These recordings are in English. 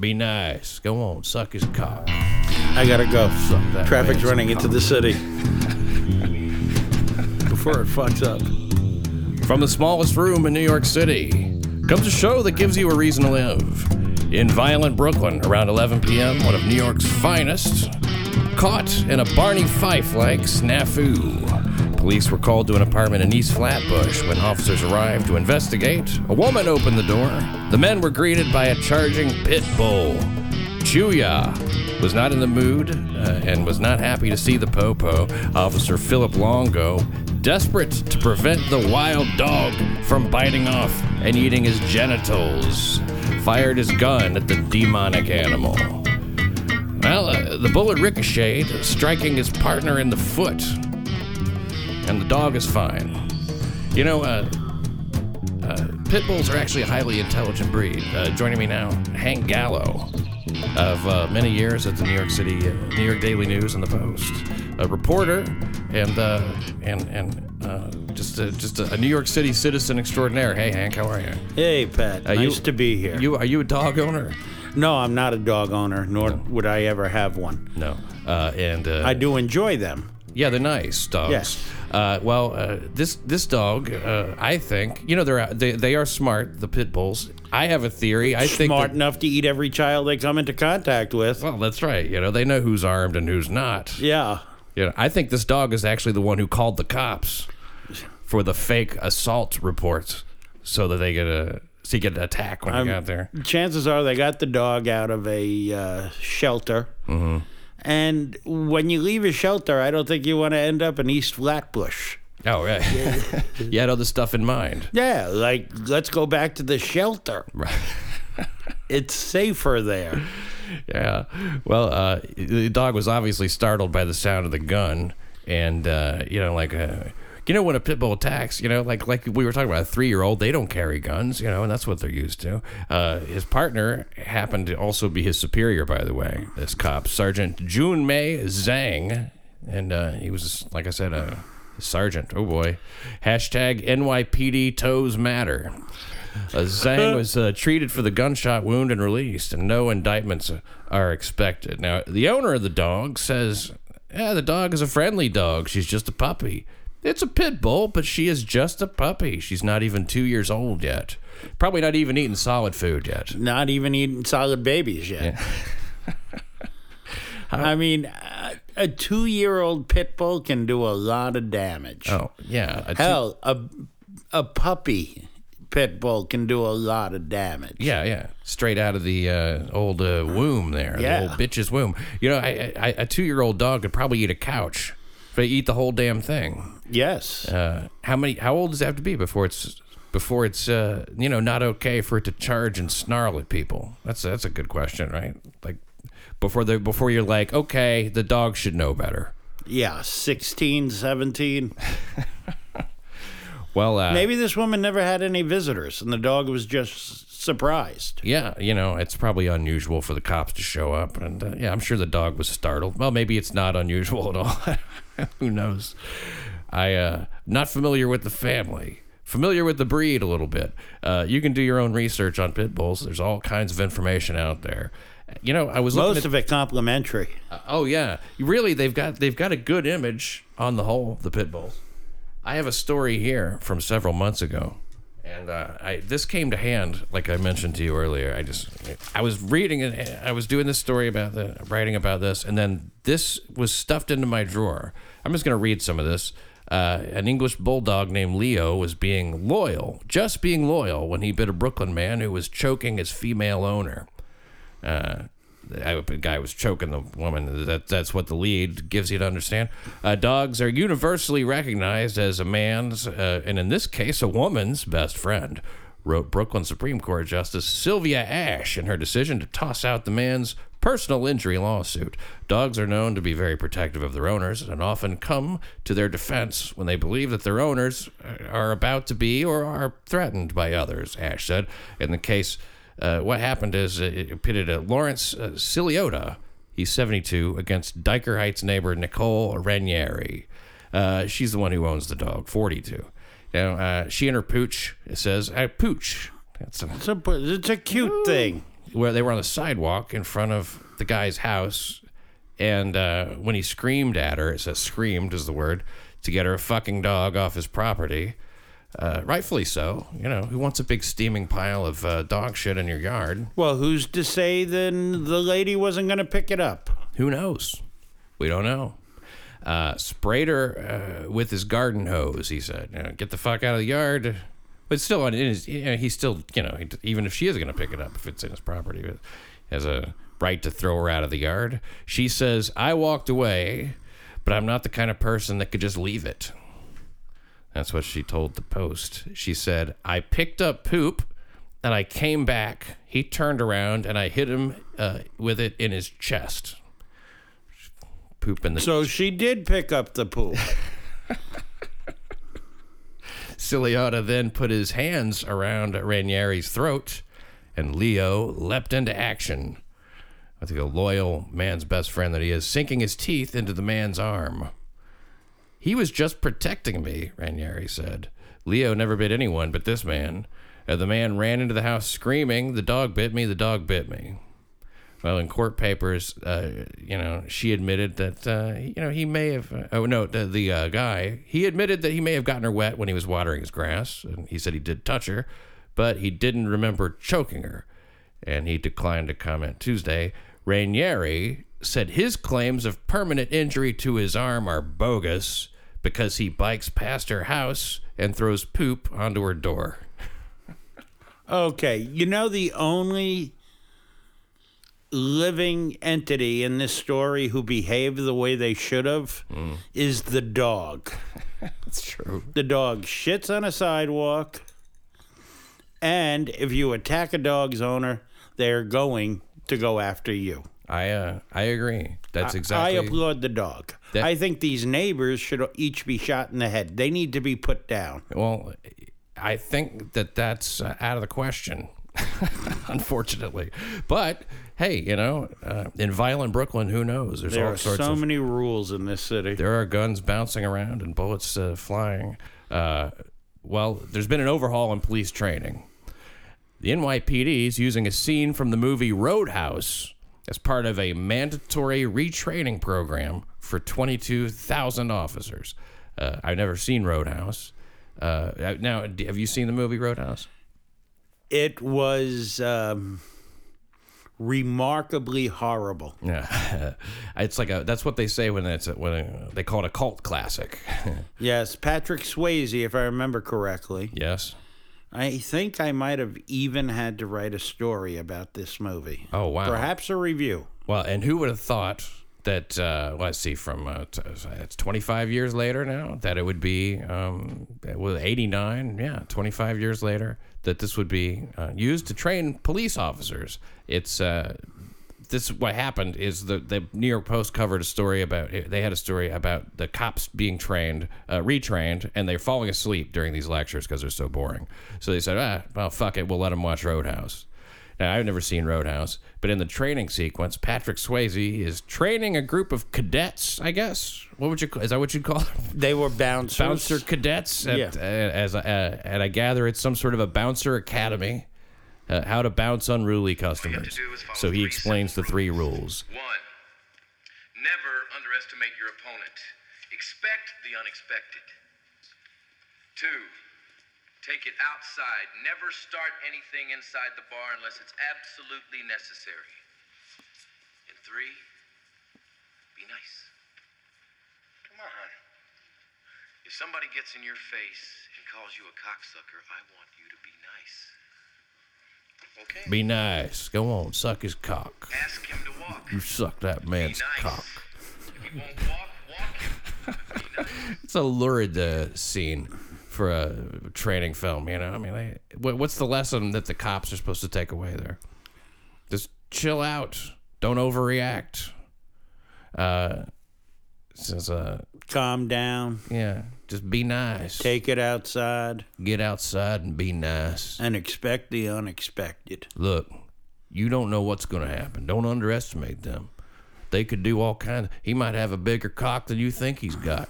Be nice. Go on, suck his cock. I gotta go. Traffic's running into the city. Before it fucks up. From the smallest room in New York City comes a show that gives you a reason to live. In violent Brooklyn, around 11 p.m., one of New York's finest, caught in a Barney Fife like snafu. Police were called to an apartment in East Flatbush. When officers arrived to investigate, a woman opened the door. The men were greeted by a charging pit bull. Chuya was not in the mood uh, and was not happy to see the popo. Officer Philip Longo, desperate to prevent the wild dog from biting off and eating his genitals, fired his gun at the demonic animal. Well, uh, the bullet ricocheted, striking his partner in the foot, and the dog is fine. You know, uh, uh, pit bulls are actually a highly intelligent breed. Uh, joining me now, Hank Gallo, of uh, many years at the New York City, uh, New York Daily News and the Post, a reporter, and uh, and and uh, just a, just a, New York City citizen extraordinaire. Hey, Hank, how are you? Hey, Pat. Uh, you- nice to be here. You are you a dog owner? no, I'm not a dog owner, nor would I ever have one. No. Uh, and uh, I do enjoy them. Yeah, they're nice dogs. Yes. Uh, well, uh, this this dog, uh, I think, you know, they're they, they are smart. The pit bulls. I have a theory. I think. Smart enough to eat every child they come into contact with. well, that's right. You know, they know who's armed and who's not. Yeah. You know, I think this dog is actually the one who called the cops for the fake assault reports, so that they get a so get an attack when I'm- they got there. Chances are they got the dog out of a uh, shelter. Mm-hmm. And when you leave a shelter, I don't think you want to end up in East Flatbush. Oh, right. you had other stuff in mind. Yeah, like let's go back to the shelter. Right. It's safer there. Yeah. Well, uh, the dog was obviously startled by the sound of the gun, and uh, you know, like, uh, you know, when a pit bull attacks, you know, like like we were talking about, a three-year-old, they don't carry guns, you know, and that's what they're used to. Uh, his partner happened to also be his superior, by the way. This cop, Sergeant June May Zhang, and uh, he was, like I said, a sergeant. Oh boy. Hashtag NYPD toes matter. Uh, Zhang was uh, treated for the gunshot wound and released, and no indictments are expected. Now, the owner of the dog says, "Yeah, the dog is a friendly dog. She's just a puppy. It's a pit bull, but she is just a puppy. She's not even two years old yet. Probably not even eating solid food yet. Not even eating solid babies yet. I mean, a, a two-year-old pit bull can do a lot of damage. Oh, yeah. a two- Hell, a a puppy pit bull can do a lot of damage. Yeah, yeah, straight out of the uh, old uh, womb there, Yeah. the old bitch's womb. You know, I, I, a two-year-old dog could probably eat a couch. They eat the whole damn thing. Yes. Uh, how many? How old does it have to be before it's before it's uh, you know not okay for it to charge and snarl at people? That's that's a good question, right? Like before the before you're like, okay, the dog should know better. yeah, 16, 17. Well, uh, Maybe this woman never had any visitors and the dog was just surprised. Yeah, you know, it's probably unusual for the cops to show up, and uh, yeah, I'm sure the dog was startled. Well, maybe it's not unusual at all. Who knows? I uh, not familiar with the family, familiar with the breed a little bit. Uh, you can do your own research on pit bulls. There's all kinds of information out there. You know, I was looking Most at, of it complimentary. Oh yeah, really, they've got they've got a good image on the whole. The pit bulls. I have a story here from several months ago, and uh, I this came to hand like I mentioned to you earlier. I just I was reading it. I was doing this story about the writing about this, and then this was stuffed into my drawer. I'm just gonna read some of this. Uh, an English bulldog named Leo was being loyal, just being loyal, when he bit a Brooklyn man who was choking his female owner. Uh, The guy was choking the woman. That that's what the lead gives you to understand. Uh, dogs are universally recognized as a man's, uh, and in this case, a woman's best friend. Wrote Brooklyn Supreme Court Justice Sylvia Ash in her decision to toss out the man's personal injury lawsuit. Dogs are known to be very protective of their owners and often come to their defense when they believe that their owners are about to be or are threatened by others, Ash said. In the case uh, what happened is uh, it pitted uh, Lawrence uh, Ciliota, he's 72, against Dyker Heights neighbor Nicole Ranieri. Uh, she's the one who owns the dog, 42. Now, uh, she and her pooch, it says, uh, pooch. That's a, It's a, it's a cute thing. where they were on the sidewalk in front of the guy's house, and uh, when he screamed at her, it says "screamed" is the word to get her fucking dog off his property. Uh, rightfully so. You know, who wants a big steaming pile of uh, dog shit in your yard? Well, who's to say then the lady wasn't going to pick it up? Who knows? We don't know. Uh, sprayed her uh, with his garden hose. He said, you know, "Get the fuck out of the yard." But still, in his, you know, he's still, you know, he- even if she is going to pick it up, if it's in his property, he has a right to throw her out of the yard. She says, "I walked away, but I'm not the kind of person that could just leave it." That's what she told the Post. She said, "I picked up poop." And I came back. He turned around and I hit him uh, with it in his chest poop in the So she did pick up the poop. Ciliata then put his hands around Ranieri's throat, and Leo leapt into action. I think a loyal man's best friend that he is, sinking his teeth into the man's arm. He was just protecting me, Ranieri said. Leo never bit anyone but this man. Uh, the man ran into the house screaming, The dog bit me, the dog bit me. Well, in court papers, uh, you know, she admitted that, uh, you know, he may have. Uh, oh no, the, the uh, guy he admitted that he may have gotten her wet when he was watering his grass, and he said he did touch her, but he didn't remember choking her, and he declined to comment. Tuesday, Ranieri said his claims of permanent injury to his arm are bogus because he bikes past her house and throws poop onto her door. Okay, you know the only living entity in this story who behaved the way they should have hmm. is the dog. That's true. The dog shits on a sidewalk, and if you attack a dog's owner, they're going to go after you. I uh, I agree. That's exactly. I exactly. applaud the dog. That- I think these neighbors should each be shot in the head. They need to be put down. Well, I think that that's uh, out of the question, unfortunately. But hey, you know, uh, in violent Brooklyn, who knows? There's There all are sorts so of many rules in this city. there are guns bouncing around and bullets uh, flying. Uh, well, there's been an overhaul in police training. The NYPD is using a scene from the movie Roadhouse as part of a mandatory retraining program for 22,000 officers. Uh, I've never seen Roadhouse. Uh, now, have you seen the movie Roadhouse? It was um, remarkably horrible. Yeah, it's like a. That's what they say when it's a, when a, they call it a cult classic. Yes, Patrick Swayze, if I remember correctly. yes. I think I might have even had to write a story about this movie. Oh wow. Perhaps a review. Well, and who would have thought that? Uh, let's see, from uh, t- it's 25 years later now that it would be um, well, 89. Yeah, 25 years later that this would be uh, used to train police officers. It's uh, this what happened is the the New York Post covered a story about they had a story about the cops being trained, uh, retrained, and they're falling asleep during these lectures because they're so boring. So they said, ah, well, fuck it, we'll let them watch Roadhouse. Now, I've never seen Roadhouse, but in the training sequence, Patrick Swayze is training a group of cadets. I guess what would you? Is that what you'd call them? They were bouncers. bouncer cadets? At, Yeah. uh, as uh, and I gather it's some sort of a bouncer academy. Uh, how to bounce unruly customers. do is follow So he explains the three rules. One, never underestimate your opponent. Expect the unexpected. Two, take it outside. Never start anything inside the bar unless it's absolutely necessary. And three, be nice. Come on. If somebody gets in your face and calls you a cocksucker, I want you to be nice. Okay? Be nice. Go on, suck his cock. Ask him to walk. You suck that man's nice. cock. If he won't walk, walk nice. It's a lurid uh, scene for a training film. You know, I mean, they, what, what's the lesson that the cops are supposed to take away there? Just chill out. Don't overreact. Uh, says, uh, Calm down. yeah, just be nice. Take it outside Get outside and be nice. and expect the unexpected. Look, you don't know what's going to happen. Don't underestimate them. They could do all kinds. He might have a bigger cock than you think he's got.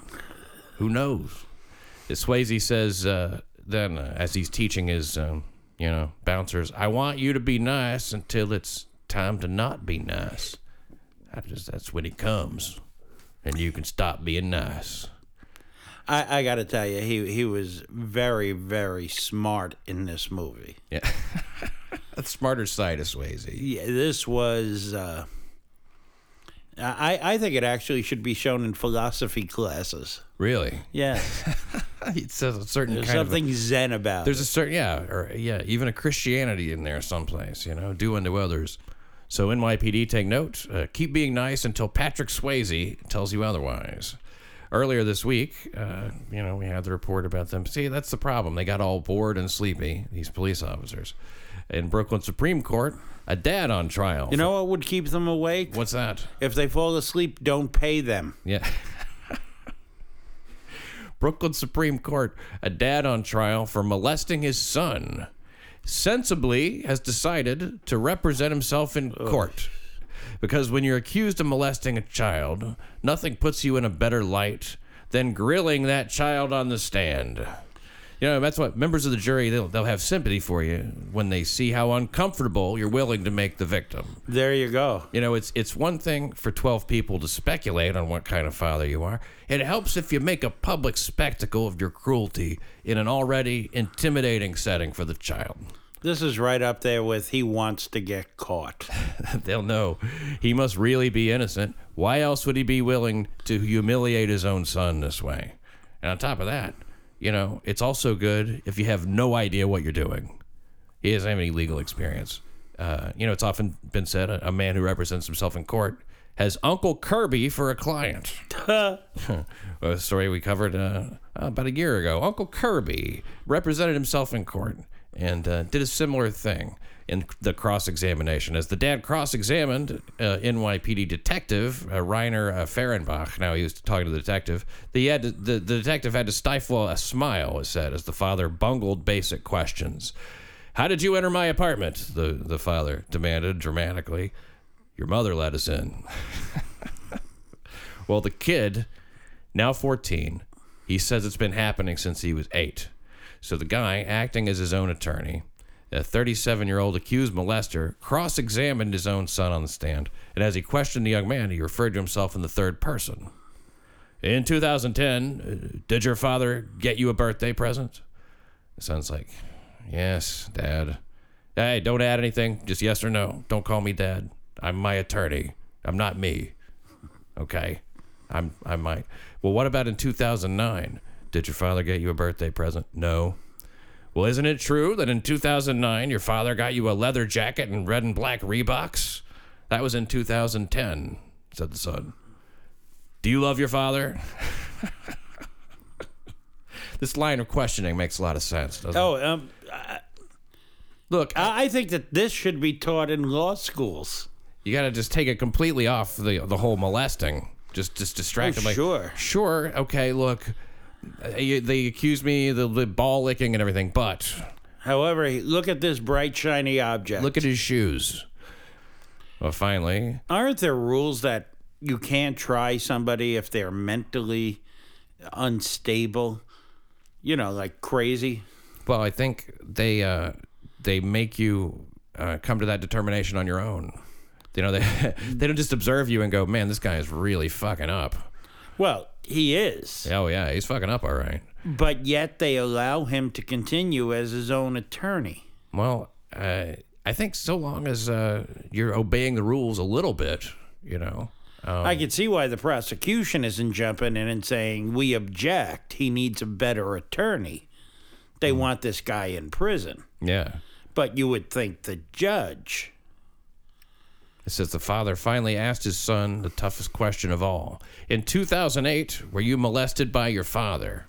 Who knows? As Swayze says, uh, then uh, as he's teaching his um, You know, bouncers, I want you to be nice until it's time to not be nice. I just, that's when he comes, and you can stop being nice. I, I got to tell you, he he was very very smart in this movie. Yeah. That's smarter side of Swayze. Yeah, this was. Uh, I I think it actually should be shown in philosophy classes. Really? Yeah, It says a certain there's kind something of. zen about. It. There's it. a certain yeah, or yeah, even a Christianity in there someplace. You know, do unto others. So NYPD, take note. Uh, keep being nice until Patrick Swayze tells you otherwise. Earlier this week, uh, you know, we had the report about them. See, that's the problem. They got all bored and sleepy. These police officers in Brooklyn Supreme Court. A dad on trial. you know what would keep them awake? what's that? If they fall asleep, don't pay them. Yeah. Brooklyn Supreme Court, a dad on trial for molesting his son, sensibly has decided to represent himself in court. Because when you're accused of molesting a child, nothing puts you in a better light than grilling that child on the stand. You know, that's what members of the jury, they'll, they'll have sympathy for you when they see how uncomfortable you're willing to make the victim. There you go. You know, it's it's one thing for 12 people to speculate on what kind of father you are. It helps if you make a public spectacle of your cruelty in an already intimidating setting for the child. This is right up there with he wants to get caught. They'll know he must really be innocent. Why else would he be willing to humiliate his own son this way? And on top of that, you know, it's also good if you have no idea what you're doing. He doesn't have any legal experience. Uh, you know, it's often been said a, a man who represents himself in court has Uncle Kirby for a client. a story we covered uh, about a year ago. Uncle Kirby represented himself in court and uh, did a similar thing in the cross examination. As the dad cross examined uh, NYPD detective uh, Reiner uh, Fehrenbach, now he was talking to the detective, the, had to, the, the detective had to stifle a smile, it said, as the father bungled basic questions. How did you enter my apartment? The, the father demanded dramatically. Your mother let us in. well, the kid, now 14, he says it's been happening since he was eight. So the guy, acting as his own attorney, a 37 year old accused molester, cross examined his own son on the stand. And as he questioned the young man, he referred to himself in the third person. In 2010, uh, did your father get you a birthday present? The son's like, Yes, Dad. Hey, don't add anything. Just yes or no. Don't call me Dad. I'm my attorney. I'm not me. Okay. I'm I might. Well, what about in 2009? Did your father get you a birthday present? No. Well, isn't it true that in 2009 your father got you a leather jacket and red and black Reeboks? That was in 2010, said the son. Do you love your father? this line of questioning makes a lot of sense, doesn't it? Oh, um, Look, I I think that this should be taught in law schools. you got to just take it completely off the the whole molesting. Just just distract Oh, them. Like, sure. sure, okay. Look, they accuse me the, the ball licking and everything, but However, look at this bright, shiny object. look at his shoes. Well, finally, Aren't there rules that you can't try somebody if they're mentally unstable? You know, like crazy. well, I think they uh, they make you uh, come to that determination on your own. You know, they they don't just observe you and go, "Man, this guy is really fucking up." Well, he is. Oh yeah, he's fucking up, all right. But yet they allow him to continue as his own attorney. Well, uh, I think so long as uh, you're obeying the rules a little bit, you know. Um, I can see why the prosecution isn't jumping in and saying, We object. He needs a better attorney. They want this guy in prison. yeah. But you would think the judge. It says the father finally asked his son the toughest question of all. In 2008, were you molested by your father?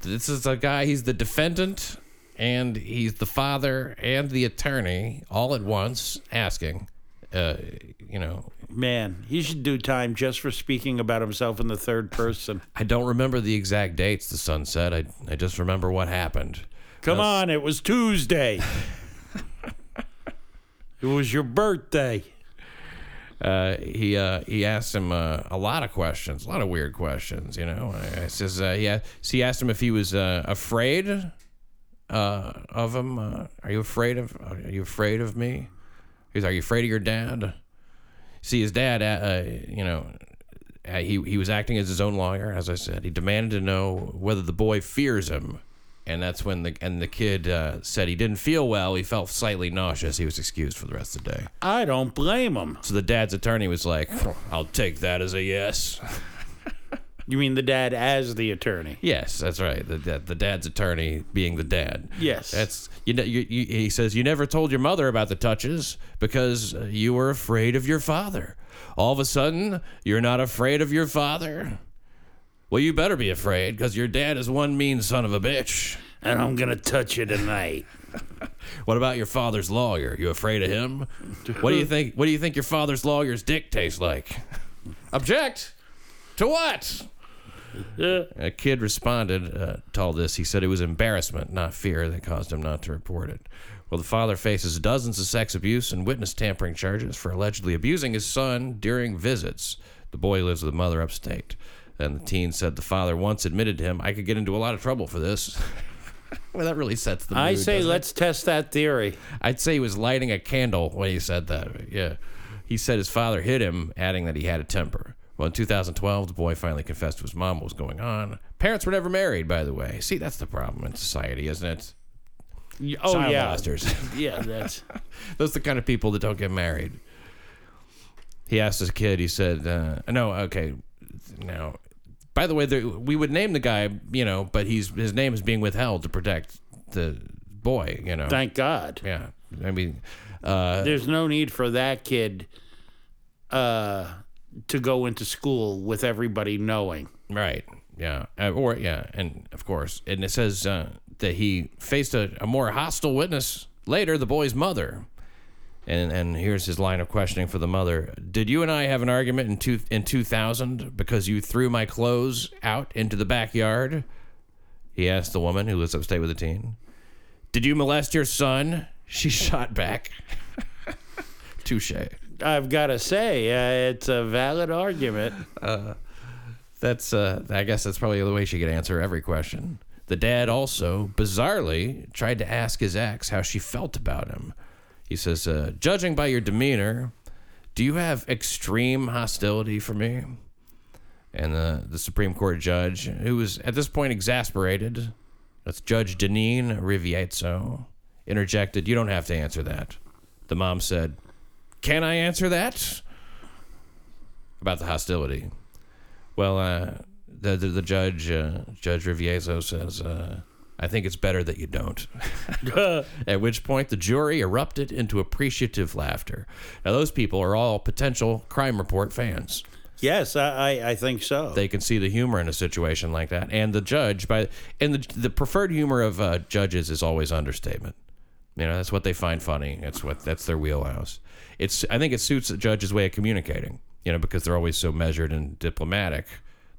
This is a guy, he's the defendant, and he's the father and the attorney all at once asking, uh, you know, Man, he should do time just for speaking about himself in the third person. I don't remember the exact dates, the son said. I, I just remember what happened. Come on, it was Tuesday. it was your birthday. Uh, he uh, he asked him uh, a lot of questions, a lot of weird questions. You know, I, I says uh, yeah. So he asked him if he was uh, afraid uh, of him? Are you afraid of? Are you afraid of me? He's, are you afraid of your dad? See, his dad, you know, he he was acting as his own lawyer, as I said. He demanded to know whether the boy fears him, and that's when the and the kid uh, said he didn't feel well. He felt slightly nauseous. He was excused for the rest of the day. I don't blame him. So the dad's attorney was like, "I'll take that as a yes." You mean the dad as the attorney? Yes, that's right. The, the, the dad's attorney being the dad. Yes. That's you know. You, you, he says you never told your mother about the touches because you were afraid of your father. All of a sudden, you're not afraid of your father. Well, you better be afraid because your dad is one mean son of a bitch. And I'm gonna touch you tonight. What about your father's lawyer? You afraid of him? What do you think? What do you think your father's lawyer's dick tastes like? Object. To what? Yeah. A kid responded uh, to all this. He said it was embarrassment, not fear, that caused him not to report it. Well, the father faces dozens of sex abuse and witness tampering charges for allegedly abusing his son during visits. The boy lives with the mother upstate. And the teen said the father once admitted to him, I could get into a lot of trouble for this. well, that really sets the mood. I say doesn't it? let's test that theory. I'd say he was lighting a candle when he said that. Yeah. He said his father hit him, adding that he had a temper. Well, in 2012, the boy finally confessed to his mom what was going on. Parents were never married, by the way. See, that's the problem in society, isn't it? Oh Child yeah, yeah. That's Those are the kind of people that don't get married. He asked his kid, he said, uh, no, okay. Now, by the way, there, we would name the guy, you know, but he's his name is being withheld to protect the boy, you know. thank God. yeah. I mean, uh, There's no need for that kid uh, to go into school with everybody knowing. Right. Yeah. Uh, or yeah, and of course, and it says uh, that he faced a, a more hostile witness later, the boy's mother. And and here's his line of questioning for the mother: Did you and I have an argument in two in 2000 because you threw my clothes out into the backyard? He asked the woman who lives upstate with the teen. Did you molest your son? She shot back. Touche. I've got to say, uh, it's a valid argument. That's uh I guess that's probably the way she could answer every question. The dad also, bizarrely, tried to ask his ex how she felt about him. He says, uh, judging by your demeanor, do you have extreme hostility for me? And the, the Supreme Court judge, who was at this point exasperated, that's Judge Deneen Riviezzo, interjected, You don't have to answer that. The mom said, Can I answer that? About the hostility. Well, uh, the, the the judge, uh, Judge Riviezzo, says, uh, "I think it's better that you don't." At which point, the jury erupted into appreciative laughter. Now, those people are all potential crime report fans. Yes, I, I, think so. They can see the humor in a situation like that, and the judge, by and the the preferred humor of uh, judges is always understatement. You know, that's what they find funny. That's what that's their wheelhouse. It's I think it suits the judge's way of communicating. You know, because they're always so measured and diplomatic.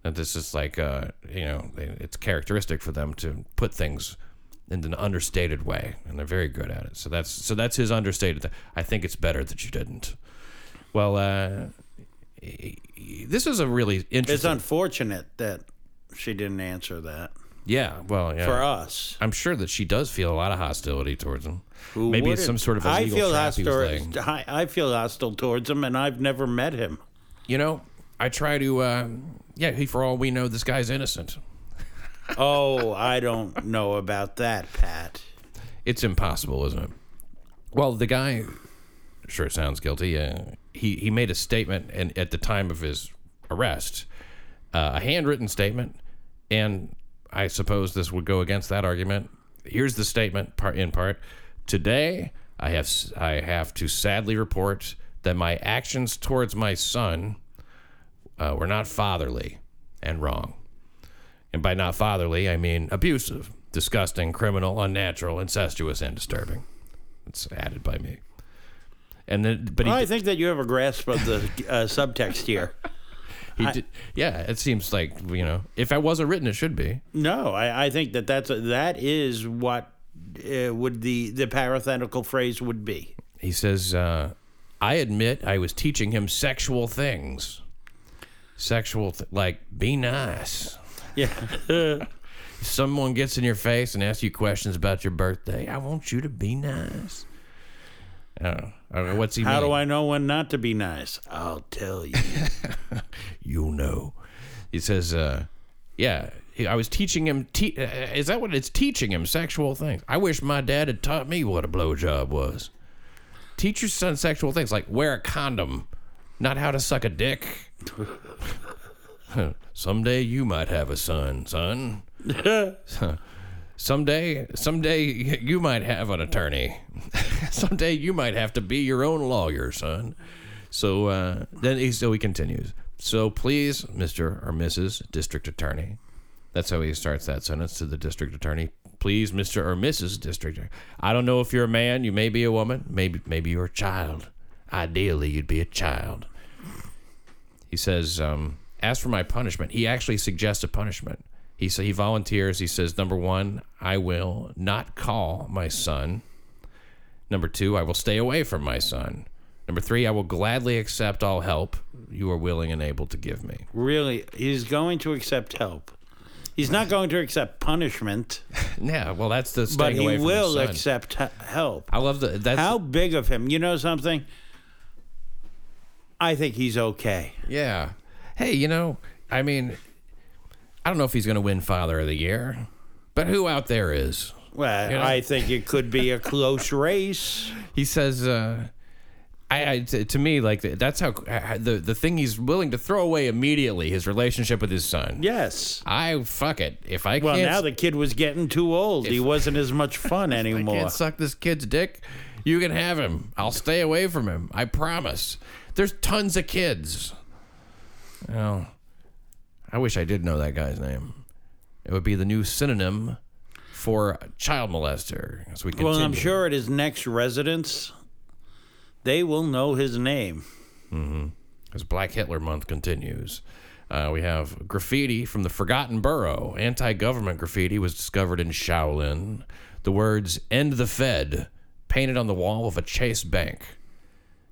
That this is like, uh, you know, it's characteristic for them to put things in an understated way, and they're very good at it. So that's so that's his understated. Th- I think it's better that you didn't. Well, uh, this is a really interesting. it's unfortunate that she didn't answer that yeah, well, yeah. for us. I'm sure that she does feel a lot of hostility towards him. Who Maybe it's some sort of I illegal feel was laying. hostile. I, I feel hostile towards him, and I've never met him. You know, I try to. Uh, yeah, he, for all we know, this guy's innocent. Oh, I don't know about that, Pat. It's impossible, isn't it? Well, the guy sure sounds guilty. Uh, he he made a statement, and at the time of his arrest, uh, a handwritten statement, and I suppose this would go against that argument. Here's the statement, part in part. Today, I have I have to sadly report that my actions towards my son uh, were not fatherly and wrong. And by not fatherly, I mean abusive, disgusting, criminal, unnatural, incestuous, and disturbing. It's added by me. And then, but he, I think that you have a grasp of the uh, subtext here. he did, yeah, it seems like you know, if I wasn't written, it should be. No, I, I think that that's a, that is what uh, would the the parenthetical phrase would be. He says, uh, "I admit I was teaching him sexual things, sexual th- like be nice." Yeah. If someone gets in your face and asks you questions about your birthday, I want you to be nice. Okay, what's he How mean? do I know when not to be nice? I'll tell you. You'll know. He says, uh, yeah, I was teaching him. Te- uh, is that what it's teaching him? Sexual things. I wish my dad had taught me what a blowjob was. Teach your son sexual things like wear a condom, not how to suck a dick. Someday you might have a son, son. Someday, someday you might have an attorney. someday you might have to be your own lawyer, son. So uh, then he so he continues. So please, Mr. or Mrs. District Attorney. That's how he starts that sentence to the district attorney. Please, Mr. or Mrs. District. I don't know if you're a man, you may be a woman, maybe maybe you're a child. Ideally, you'd be a child. He says, um, "As for my punishment, he actually suggests a punishment. He sa he volunteers. He says, number one, I will not call my son. Number two, I will stay away from my son. Number three, I will gladly accept all help you are willing and able to give me. really, he's going to accept help. He's not going to accept punishment, Yeah, well, that's the but he will accept help. I love the that's How big of him? You know something? I think he's okay. yeah. Hey, you know, I mean, I don't know if he's going to win Father of the Year, but who out there is? Well, You know? I think it could be a close race. he says uh I, I to, to me like that's how uh, the the thing he's willing to throw away immediately his relationship with his son. Yes. I fuck it if I Well, now the kid was getting too old. he wasn't as much fun I anymore. can't suck this kid's dick. You can have him. I'll stay away from him. I promise. There's tons of kids. Well, I wish I did know that guy's name. It would be the new synonym for child molester. As we continue. Well, I'm sure at his next residence, they will know his name. Mm-hmm. as Black Hitler Month continues. Uh, we have graffiti from the Forgotten Borough. Anti government graffiti was discovered in Shaolin. The words End the Fed painted on the wall of a Chase bank.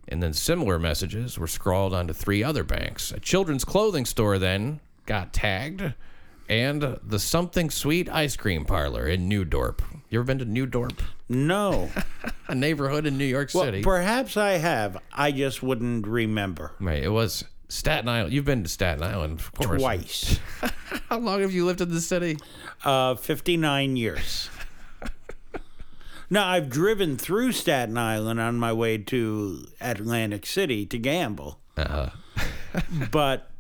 And then similar messages were scrawled onto three other banks. A children's clothing store then got tagged, and the Something Sweet ice cream parlor in New Dorp. You ever been to New Dorp? No. A neighborhood in New York well, City. perhaps I have. I just wouldn't remember. right, it was Staten Island. You've been to Staten Island, of course. Twice. How long have you lived in the city? Uh, 59 years. Now, I've driven through Staten Island on my way to Atlantic City to gamble. Uh-huh. but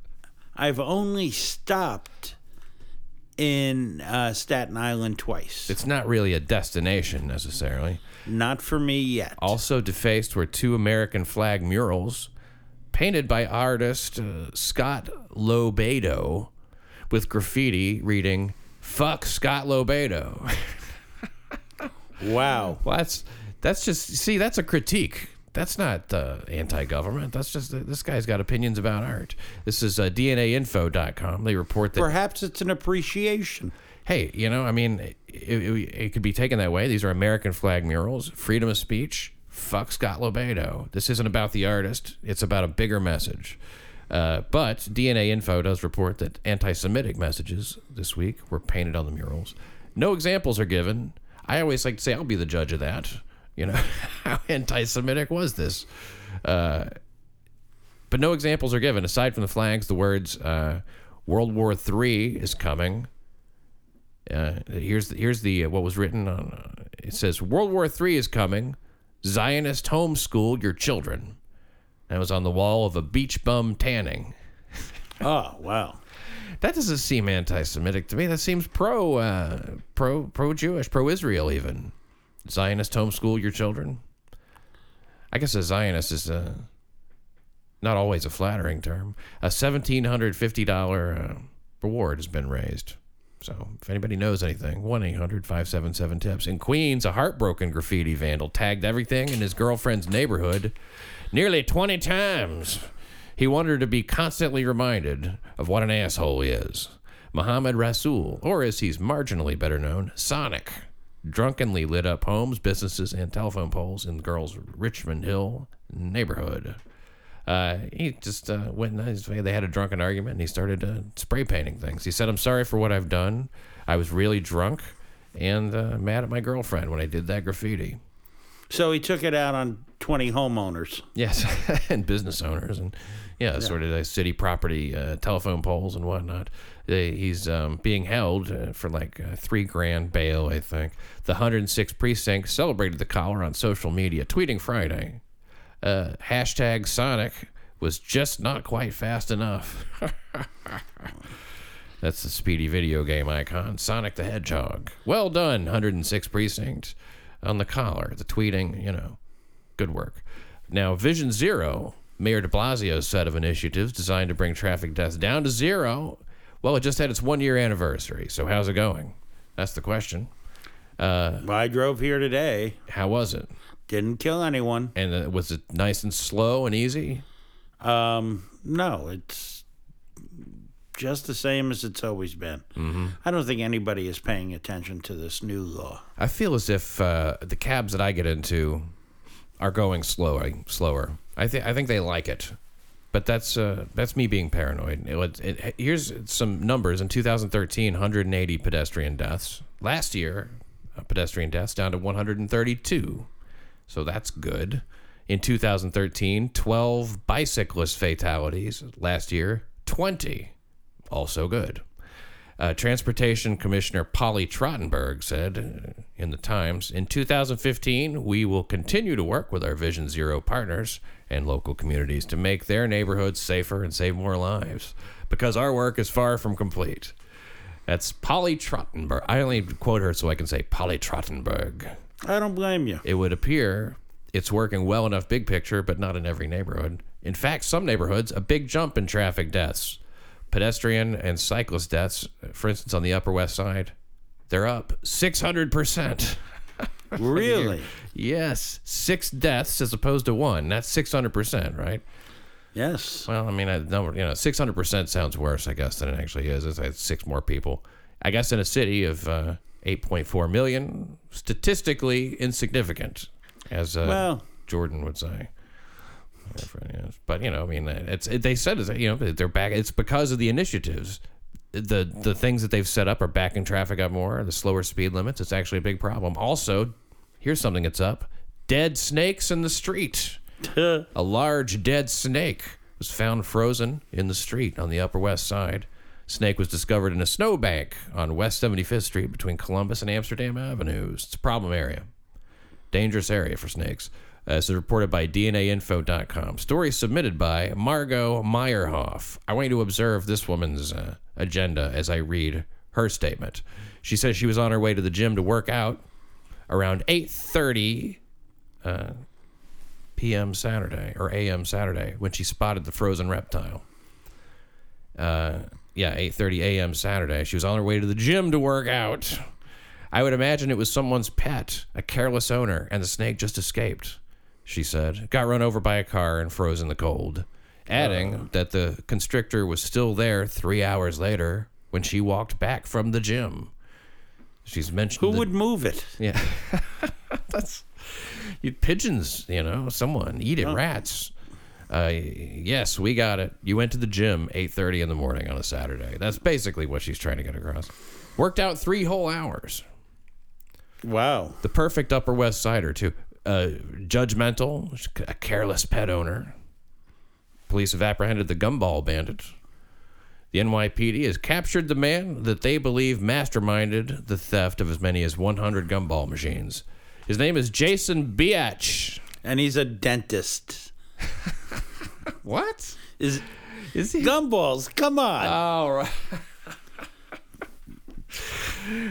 I've only stopped in uh, Staten Island twice. It's not really a destination necessarily. Not for me yet. Also defaced were two American flag murals painted by artist uh, Scott LoBaido with graffiti reading "Fuck Scott LoBaido." Wow. well, that's that's just see that's a critique. That's not uh, anti-government. That's just this guy's got opinions about art. This is uh, DNAinfo.com. They report that Perhaps it's an appreciation. hey, you know, I mean, it, it, it could be taken that way. These are American flag murals, freedom of speech. Fuck Scott LoBaido. This isn't about the artist, it's about a bigger message. Uh, but DNA Info does report that anti Semitic messages this week were painted on the murals. No examples are given. I always like to say, I'll be the judge of that. You know, how anti Semitic was this? Uh, but no examples are given. Aside from the flags, the words uh, World War III is coming. Uh, here's the, here's the uh, what was written on. Uh, it says World War III is coming. Zionist homeschool your children. That was on the wall of a beach bum tanning. Oh, wow. That doesn't seem anti-Semitic to me. That seems pro uh, pro pro Jewish, pro Israel even. Zionist homeschool your children. I guess a Zionist is uh, not always a flattering term. A seventeen hundred fifty dollar uh, reward has been raised. So if anybody knows anything, 1 800 577 TIPS. In Queens, a heartbroken graffiti vandal tagged everything in his girlfriend's neighborhood nearly 20 times. He wanted her to be constantly reminded of what an asshole he is. Muhammad Rasul, or as he's marginally better known, Sonic, drunkenly lit up homes, businesses, and telephone poles in the girl's Richmond Hill neighborhood. Uh, he just uh, went. They had a drunken argument, and he started uh, spray painting things. He said, "I'm sorry for what I've done. I was really drunk and uh, mad at my girlfriend when I did that graffiti. So he took it out on 20 homeowners. Yes, and business owners and yeah, sort of the city property, uh, telephone poles and whatnot. They, he's um, being held uh, for like uh, three grand bail, I think. The 106th precinct celebrated the collar on social media, tweeting Friday. Uh, hashtag Sonic was just not quite fast enough. That's the speedy video game icon, Sonic the Hedgehog. Well done, 106 precinct. On the collar, the tweeting, you know, good work. Now, Vision Zero, Mayor de Blasio's set of initiatives designed to bring traffic deaths down to zero. Well, it just had its one year anniversary, so how's it going? That's the question. Well, I drove here today. How was it? Didn't kill anyone. And uh, was it nice and slow and easy? Um, no, it's just the same as it's always been. Mm-hmm. I don't think anybody is paying attention to this new law. I feel as if uh, the cabs that I get into are going slower. Slower. I think I think they like it, but that's uh, that's me being paranoid. It, it, here's some numbers: in 2013, 180 pedestrian deaths. Last year, uh, pedestrian deaths down to 132, so that's good. In 2013, 12 bicyclist fatalities. Last year, 20, also good. Uh, Transportation Commissioner Polly Trottenberg said uh, in the Times In 2015, we will continue to work with our Vision Zero partners and local communities to make their neighborhoods safer and save more lives because our work is far from complete. That's Polly Trottenberg. I only quote her so I can say Polly Trottenberg. I don't blame you. It would appear it's working well enough big picture, but not in every neighborhood. In fact, some neighborhoods, a big jump in traffic deaths. Pedestrian and cyclist deaths, for instance, on the Upper West Side, they're up 600%. Really? yes, six deaths as opposed to one. That's 600%, right? yes. Well, I mean, I number you know, six hundred percent sounds worse, I guess, than it actually is. It's like six more people. I guess in a city of uh, eight point four million, statistically insignificant, as uh, Well- Jordan would say. But you know, I mean, it's it, they said it's you know they're back. It's because of the initiatives. The the things that they've set up are backing traffic up more. The slower speed limits. It's actually a big problem. Also, here's something that's up: dead snakes in the street. A large dead snake was found frozen in the street on the Upper West Side. Snake was discovered in a snowbank on West 75th Street between Columbus and Amsterdam Avenues. It's a problem area. Dangerous area for snakes. Uh, reported by DNAinfo.com. Story submitted by Margot Meyerhoff. I want you to observe this woman's uh, agenda as I read her statement. She says she was on her way to the gym to work out around 8:30 p.m. Saturday or a.m. Saturday when she spotted the frozen reptile. Uh, yeah, 8:30 a.m. Saturday. She was on her way to the gym to work out. I would imagine it was someone's pet, a careless owner, and the snake just escaped. She said, got run over by a car and froze in the cold, adding that the constrictor was still there three hours later when she walked back from the gym. She's mentioned Who the- would move it? yeah. That's you pigeons, you know, someone eat it, rats. Uh, yes, we got it. You went to the gym 8:30 in the morning on a Saturday. That's basically what she's trying to get across. Worked out 3 whole hours. Wow. The perfect Upper West Sider too. Uh, judgmental, a careless pet owner. Police have apprehended the gumball bandit. The NYPD has captured the man that they believe masterminded the theft of as many as 100 gumball machines. His name is Jason Biatch. And he's a dentist. What? Is Is he? gumballs? Come on. Oh, right.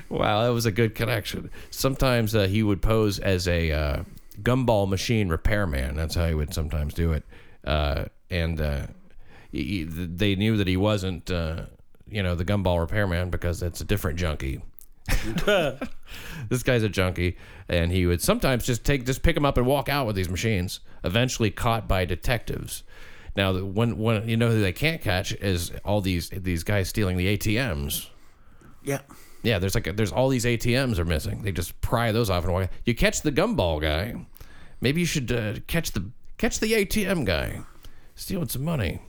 wow, that was a good connection. Sometimes uh, he would pose as a uh, gumball machine repairman. That's how he would sometimes do it. Uh, and uh, he, he- they knew that he wasn't, uh, you know, the gumball repairman because that's a different junkie. this guy's a junkie, and he would sometimes just take, just pick him up and walk out with these machines. Eventually, caught by detectives. Now, when when you know who they can't catch is all these these guys stealing the ATMs. yeah. Yeah, there's like there's all these ATMs are missing. They just pry those off and walk. You catch the gumball guy. Maybe you should uh, catch the catch the ATM guy, stealing some money.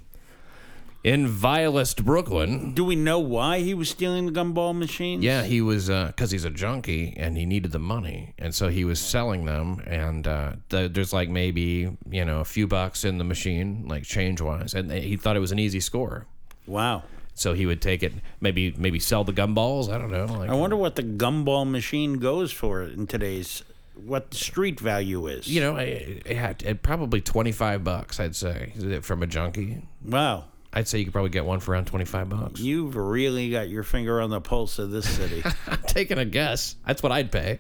In vilest Brooklyn, Do we know why he was stealing the gumball machines? yeah, he was because he's a junkie and he needed the money, and so he was selling them. And uh, th- there's like maybe you know a few bucks in the machine, like change wise, and he thought it was an easy score. Wow. So he would take it, maybe maybe sell the gumballs. I don't know. Like, I wonder what the gumball machine goes for in today's what the street value is. you know, it, it had probably twenty five bucks. I'd say from a junkie. Wow. I'd say you could probably get one for around twenty five bucks. You've really got your finger on the pulse of this city. I'm taking a guess. That's what I'd pay.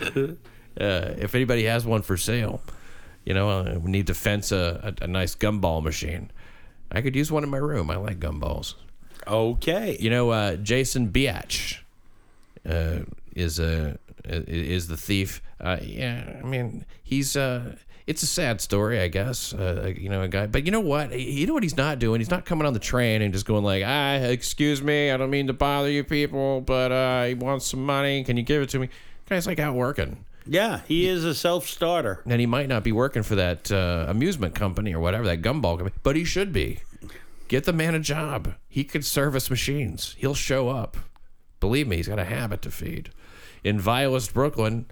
uh, if anybody has one for sale, you know, uh, we need to fence a, a, a nice gumball machine. I could use one in my room. I like gumballs. okay. You know, uh, Jason Biatch uh, is a is the thief. Uh, yeah, I mean, he's uh, it's a sad story, I guess. Uh, you know, a guy, but you know what? You know what he's not doing? He's not coming on the train and just going like, "Ah, excuse me, I don't mean to bother you people, but uh, he wants some money. Can you give it to me?" Guy's like out working. Yeah, he is a self-starter. And he might not be working for that uh, amusement company or whatever, that gumball company, but he should be. Get the man a job. He could service machines. He'll show up. Believe me, he's got a habit to feed. In vilest Brooklyn,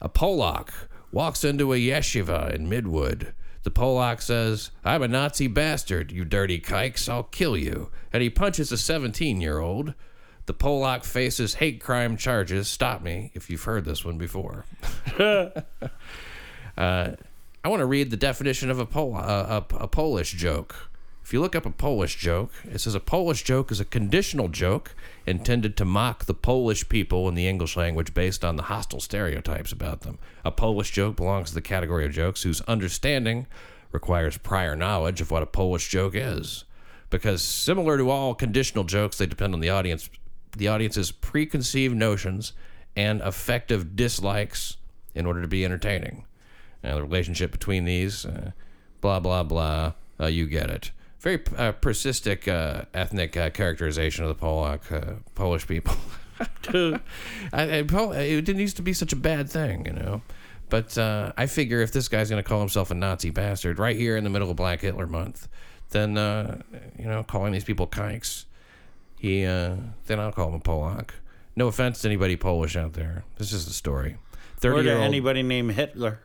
a Polak walks into a yeshiva in Midwood. The Polak says, I'm a Nazi bastard, you dirty kikes. I'll kill you. And he punches a 17 year old. The Polak faces hate crime charges. Stop me if you've heard this one before. Uh, I want to read the definition of a, Pol- uh, a, a Polish joke. If you look up a Polish joke, it says a Polish joke is a conditional joke intended to mock the Polish people in the English language based on the hostile stereotypes about them. A Polish joke belongs to the category of jokes whose understanding requires prior knowledge of what a Polish joke is. Because similar to all conditional jokes, they depend on the audience, the audience's preconceived notions and affective dislikes in order to be entertaining. Uh, the relationship between these, uh, blah blah blah. Uh, you get it. Very uh, persistic uh, ethnic uh, characterization of the Polak uh, Polish people. I, I, Pol- it didn't used to be such a bad thing, you know. But uh, I figure if this guy's going to call himself a Nazi bastard right here in the middle of Black Hitler Month, then uh, you know, calling these people kikes, he uh, then I'll call him a Polak. No offense to anybody Polish out there. This is the story. Or to anybody named Hitler.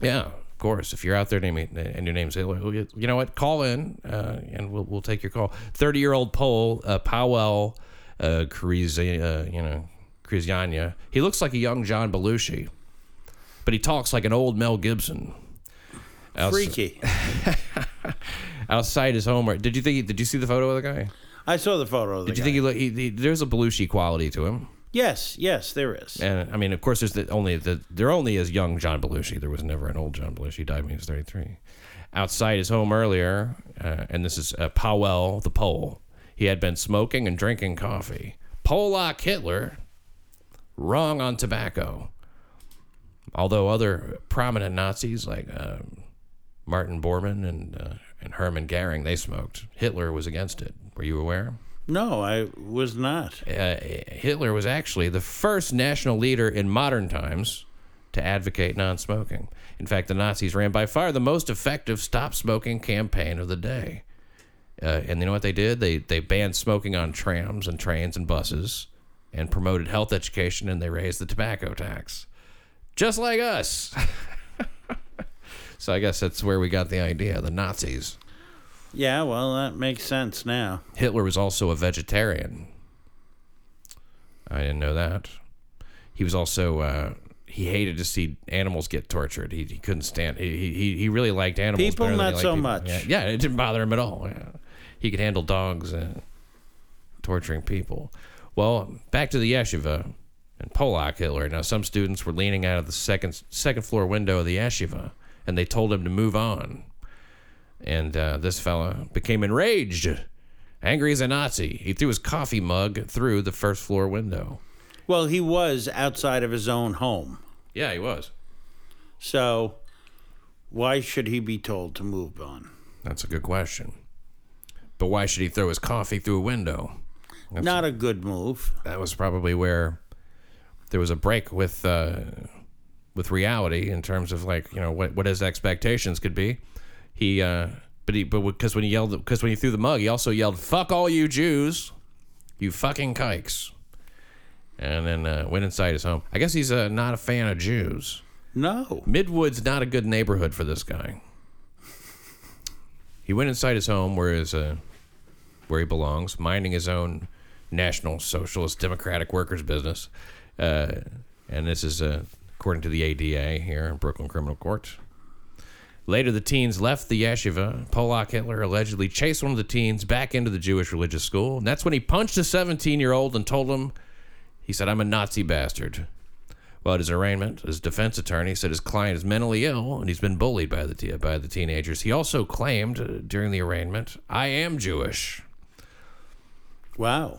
Yeah, course. If you're out there name and your name's Hitler, you know what? Call in uh, and we'll we'll take your call. Thirty year old Pole, uh, Powell, uh, uh, you know, Krizyania. He looks like a young John Belushi, but he talks like an old Mel Gibson. Outs- Freaky. outside his home. Did you think? Did you see the photo of the guy? I saw the photo of the Did you guy. think he, look, he, he There's a Belushi quality to him. Yes, yes, there is. And I mean, of course, there's the only the there only is young John Belushi. There was never an old John Belushi. He died when he was 33. Outside his home earlier, uh, and this is uh, Powell the Pole. He had been smoking and drinking coffee. Polak Hitler, wrong on tobacco. Although other prominent Nazis like um Martin Bormann and uh, and Hermann Goering they smoked. Hitler was against it. Were you aware? No, I was not. uh, Hitler was actually the first national leader in modern times to advocate non smoking. In fact, the Nazis ran by far the most effective stop smoking campaign of the day. Uh, and you know what they did? They, they banned smoking on trams and trains and buses and promoted health education and they raised the tobacco tax. Just like us. so I guess that's where we got the idea the Nazis. Yeah, well, that makes sense now. Hitler was also a vegetarian. I didn't know that. He was also uh, he hated to see animals get tortured. He, he couldn't stand. He, he he really liked animals. People, better than he not so people. much. Yeah, yeah, it didn't bother him at all. Yeah. He could handle dogs and torturing people. Well, back to the yeshiva and Polak Hitler. Now, some students were leaning out of the second second floor window of the yeshiva, and they told him to move on. And uh, this fella became enraged, angry as a Nazi. He threw his coffee mug through the first floor window. Well, he was outside of his own home. Yeah, he was. So why should he be told to move on? That's a good question. But why should he throw his coffee through a window? That's- Not a good move. that was probably where there was a break with uh, with reality in terms of like you know what what his expectations could be. He uh, but he but because when he yelled because when he threw the mug, he also yelled "fuck all you Jews, you fucking kikes," and then uh, went inside his home. I guess he's uh, not a fan of Jews. No. Midwood's not a good neighborhood for this guy. He went inside his home where his uh, where he belongs, minding his own National Socialist Democratic Workers business. Uh, and this is uh, according to the ADA here in Brooklyn Criminal Court. Later, the teens left the yeshiva. Polak Hitler allegedly chased one of the teens back into the Jewish religious school. And that's when he punched a 17 year old and told him, he said, I'm a Nazi bastard. Well, at his arraignment, his defense attorney said his client is mentally ill and he's been bullied by the, te- by the teenagers. He also claimed uh, during the arraignment, I am Jewish. Wow.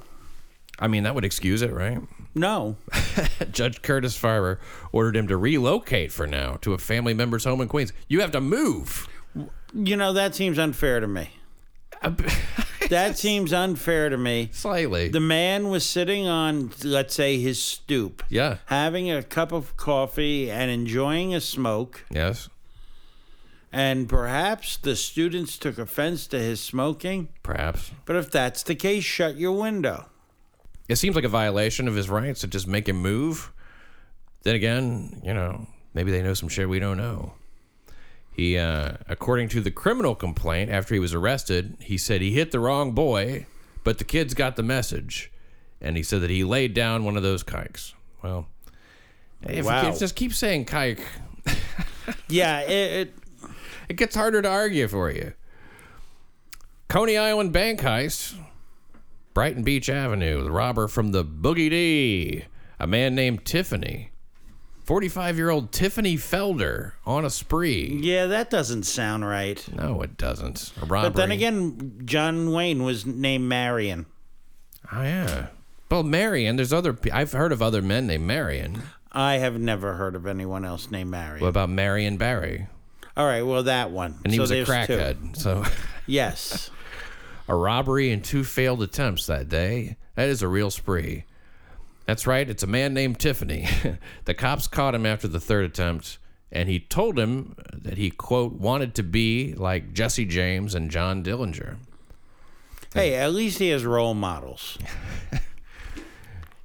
I mean, that would excuse it, right? No. Judge Curtis Farber ordered him to relocate for now to a family member's home in Queens. You have to move. You know, that seems unfair to me. Uh, that seems unfair to me. Slightly. The man was sitting on, let's say, his stoop, yeah. having a cup of coffee and enjoying a smoke, Yes. and perhaps the students took offense to his smoking. Perhaps. But if that's the case, shut your window. It seems like a violation of his rights to just make him move. Then again, you know, maybe they know some shit we don't know. He, uh, according to the criminal complaint, after he was arrested, he said he hit the wrong boy, but the kids got the message, and he said that he laid down one of those kikes. Well, if Wow. you just keep saying kike, Yeah, it, it it gets harder to argue for you. Coney Island bank heist, Brighton Beach Avenue, the robber from the Boogie D, a man named Tiffany. 45 year old Tiffany Felder on a spree. yeah, that doesn't sound right. No, it doesn't. A robbery. But then again, John Wayne was named Marion. Oh, yeah. Well, Marion, there's other. I've heard of other men named Marion. I have never heard of anyone else named Marion. What about Marion Barry? All right, well, that one. And he So was a there's two. crackhead. So, Yes. a robbery and two failed attempts that day. That is a real spree. That's right. It's a man named Tiffany. the cops caught him after the third attempt, and he told him that he, quote, wanted to be like Jesse James and John Dillinger. Hey, at least he has role models.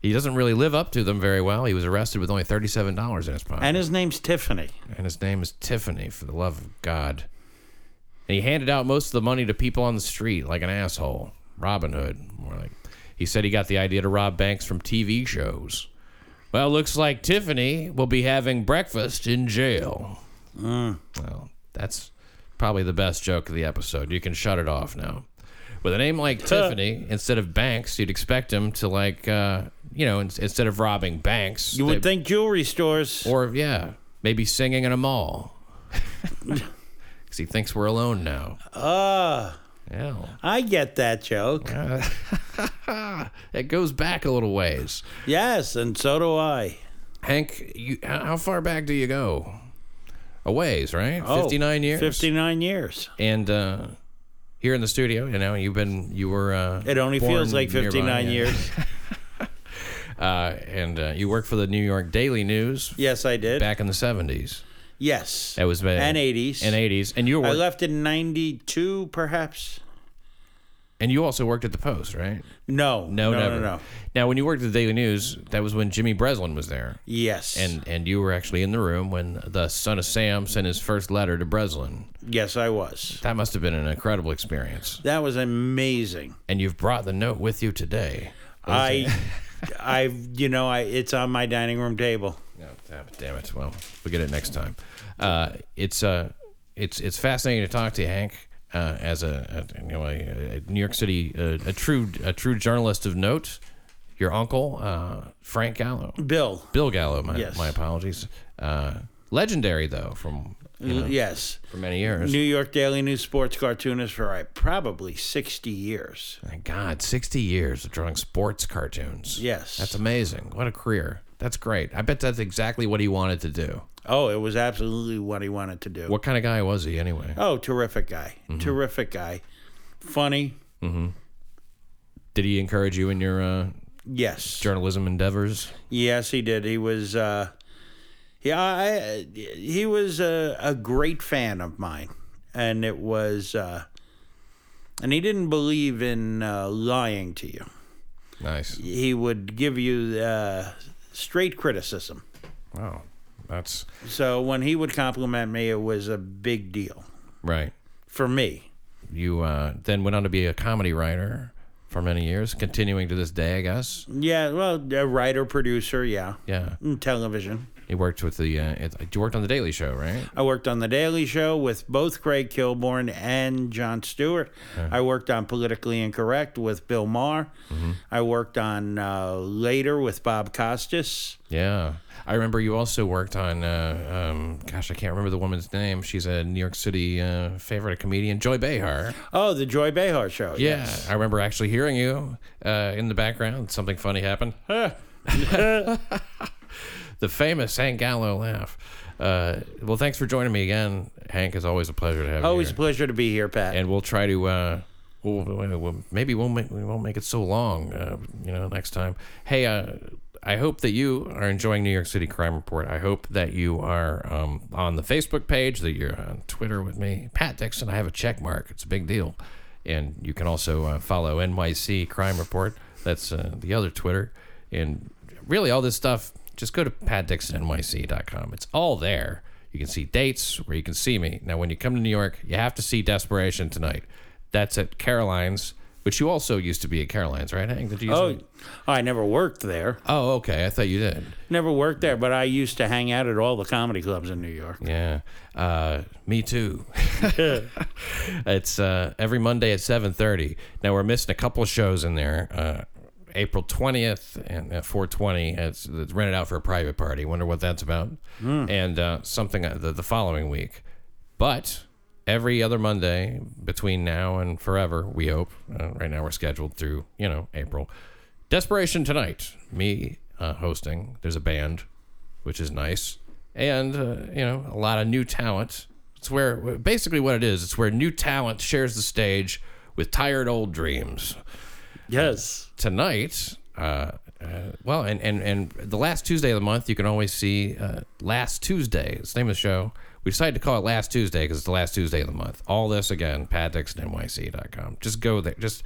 He doesn't really live up to them very well. He was arrested with only $37 in his pocket. And his name's Tiffany. and his name is Tiffany, for the love of God. And he handed out most of the money to people on the street like an asshole. Robin Hood, more like. He said he got the idea to rob banks from TV shows. Well, looks like Tiffany will be having breakfast in jail. Well, that's probably the best joke of the episode. You can shut it off now. With a name like Tiffany, instead of banks, you'd expect him to like, uh, you know, in- instead of robbing banks, You would they- think jewelry stores. or yeah, maybe singing in a mall. Because he thinks we're alone now. Ah, Yeah, I get that joke. it goes back a little ways. Yes, and so do I. Hank, you, how far back do you go? A ways, right? Fifty-nine years. 59 years. And uh, here in the studio, you know, you've been, you were. Uh, It only feels like 59 nearby, years. Uh, and uh, you worked for the New York Daily News Yes, I did. back in the seventies. Yes. That was bad. And 80s. And eighties, and you I left in 92, perhaps. and you also worked at the Post, right? No. No, no, never. No, no. Now, when you worked at the Daily News, that was when Jimmy Breslin was there, Yes. and and you were actually in the room when the son of Sam sent his first letter to Breslin. yes, I was. That must have been an incredible experience. That was amazing. And you've brought the note with you today. I, I, you know, I it's on my dining room table. No, damn it. Well, we'll get it next time. Uh, it's uh, it's it's fascinating to talk to you, Hank. Uh, as a, a you know a, a New York City uh, a true a true journalist of note, your uncle uh, Frank Gallo, Bill. Bill Gallo. My Yes. my apologies. Uh, legendary though from you know, Yes. for many years. New York Daily News sports cartoonist for uh, probably 60 years. My God, sixty years of drawing sports cartoons. Yes. that's amazing. What a career. That's great. I bet that's exactly what he wanted to do. Oh, it was absolutely what he wanted to do. What kind of guy was he anyway? Oh, terrific guy. Mm-hmm. Terrific guy. Funny. Did he encourage you in your uh, Yes. journalism endeavors? Yes, he did. He was uh yeah, I, he was a, a great fan of mine. And it was uh and he didn't believe in uh, lying to you. Nice. He would give you uh, straight criticism. Wow. That's So when he would compliment me, it was a big deal right. for me. You uh, then went on to be a comedy writer for many years, continuing to this day, I guess. Yeah, well, a writer, producer, yeah, Yeah. Mm, television. You worked with the. Uh, you worked on the Daily Show, right? I worked on The Daily Show with both Craig Kilborn and Jon Stewart. I worked on Politically Incorrect with Bill Maher. I worked on uh, Later with Bob Costas. Yeah. I remember you also worked on. Uh, um, gosh, I can't remember the woman's name. She's a New York City uh, favorite comedian, Joy Behar. Oh, The Joy Behar Show. Yeah, yes. I remember actually hearing you uh, in the background. Something funny happened. the famous Hank Gallo laugh. Uh, well, thanks for joining me again, Hank. It's always a pleasure to have Always you. a here. pleasure to be here, Pat. and we'll try to. Uh, we'll, we'll, we'll- maybe we'll make we won't make it so long. Uh, you know, next time. Hey, uh, I hope that you are enjoying New York City Crime Report. I hope that you are um, on the Facebook page, that you're on Twitter with me, Pat Dixon. I have a check mark. It's a big deal, and you can also uh, follow NYC Crime Report. That's uh, the other Twitter, and really all this stuff. Just go to patdixonnyc.com. It's all there. You can see dates where you can see me. Now, when you come to New York, you have to see Desperation tonight. That's at Caroline's, which you also used to be at Caroline's, right, Hank? Did you? Used oh, to- I never worked there. oh, okay. I thought you did. Never worked there, but I used to hang out at all the comedy clubs in New York. Yeah. Uh, me too. it's uh, every Monday at seven thirty. Now we're missing a couple of shows in there. Uh, April twentieth and at four twenty. It's, it's rented out for a private party. Wonder what that's about. And uh, something uh, the, the following week. But every other Monday between now and forever, we hope. Uh, right now we're scheduled through you know April. Desperation tonight. Me uh, hosting. There's a band, which is nice, and uh, you know a lot of new talent. It's where basically what it is. It's where new talent shares the stage with tired old dreams Yes. tonight. Uh, uh, well, and, and, and the last Tuesday of the month, you can always see uh, Last Tuesday. It's the name of the show. We decided to call it Last Tuesday because it's the last Tuesday of the month. All this again, patdixonnyc.com. Just go there. Just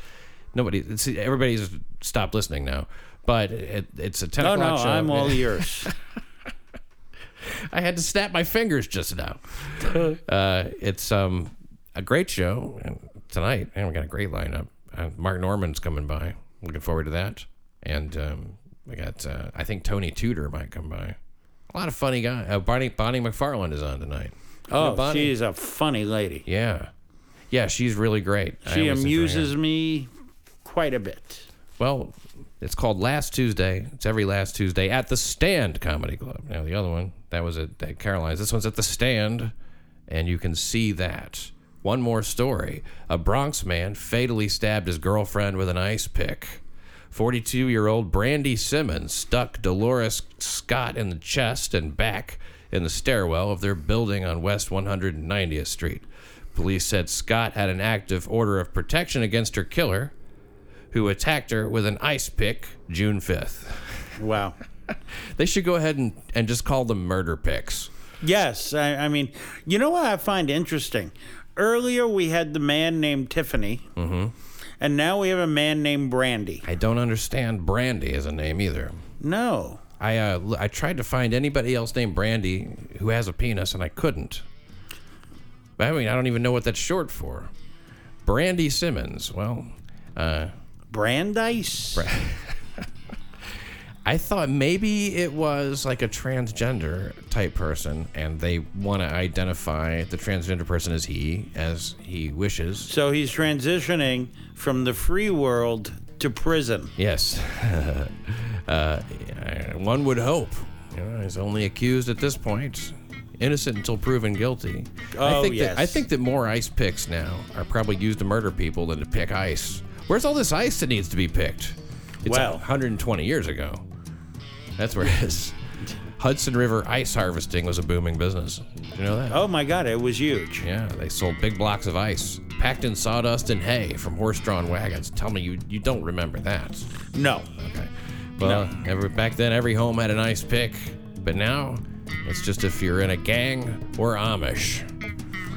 nobody, it's, everybody's stopped listening now. But it, it's a 10 Oh, no, o'clock show. I'm all ears. I had to snap my fingers just now. uh, it's um, a great show and tonight, and we got a great lineup. Uh, Mark Normand's coming by. Looking forward to that. And um, we got, uh, I think Tony Tudor might come by. A lot of funny guys. Uh, Bonnie Bonnie McFarlane is on tonight. Oh, Bonnie? she's a funny lady. Yeah, yeah, she's really great. She always enjoy her. amuses me quite a bit. Well, it's called Last Tuesday. It's every last Tuesday at the Stand Comedy Club. Now the other one that was at, at Caroline's. This one's at the Stand, and you can see that. One more story: a Bronx man fatally stabbed his girlfriend with an ice pick. 42-year-old Brandy Simmons stuck Dolores Scott in the chest and back in the stairwell of their building on West 190th Street. Police said Scott had an active order of protection against her killer, who attacked her with an ice pick June 5th. Wow. They should go ahead and, and just call them murder picks. Yes, I, I mean, you know what I find interesting? Earlier we had the man named Tiffany, Mm-hmm. and now we have a man named Brandy. I don't understand Brandy as a name either. No. I uh, I tried to find anybody else named Brandy who has a penis, and I couldn't. I mean, I don't even know what that's short for. Brandy Simmons. Well, uh, Brandeis? I thought maybe it was like a transgender type person, and they want to identify the transgender person as he, as he wishes. so he's transitioning from the free world to prison. Yes. uh, one would hope. You know, he's only accused at this point, innocent until proven guilty. I Oh, think yes. That, I think that more ice picks now are probably used to murder people than to pick ice. Where's all this ice that needs to be picked? It's Well. 120 years ago. That's where it is. Hudson River ice harvesting was a booming business. Did you know that? Oh my God, it was huge. Yeah, they sold big blocks of ice, packed in sawdust and hay from horse-drawn wagons. Tell me you, you don't remember that. No. Okay. Well, every, back then every home had an ice pick, but now it's just if you're in a gang or Amish.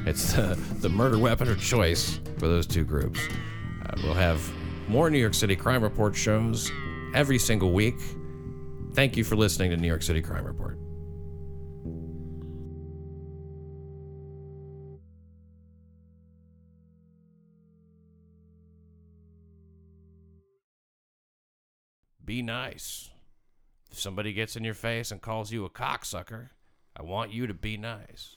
It's the, the murder weapon of choice for those two groups. Uh, we'll have more New York City Crime Report shows every single week. Thank you for listening to New York City Crime Report. Be nice. If somebody gets in your face and calls you a cocksucker, I want you to be nice.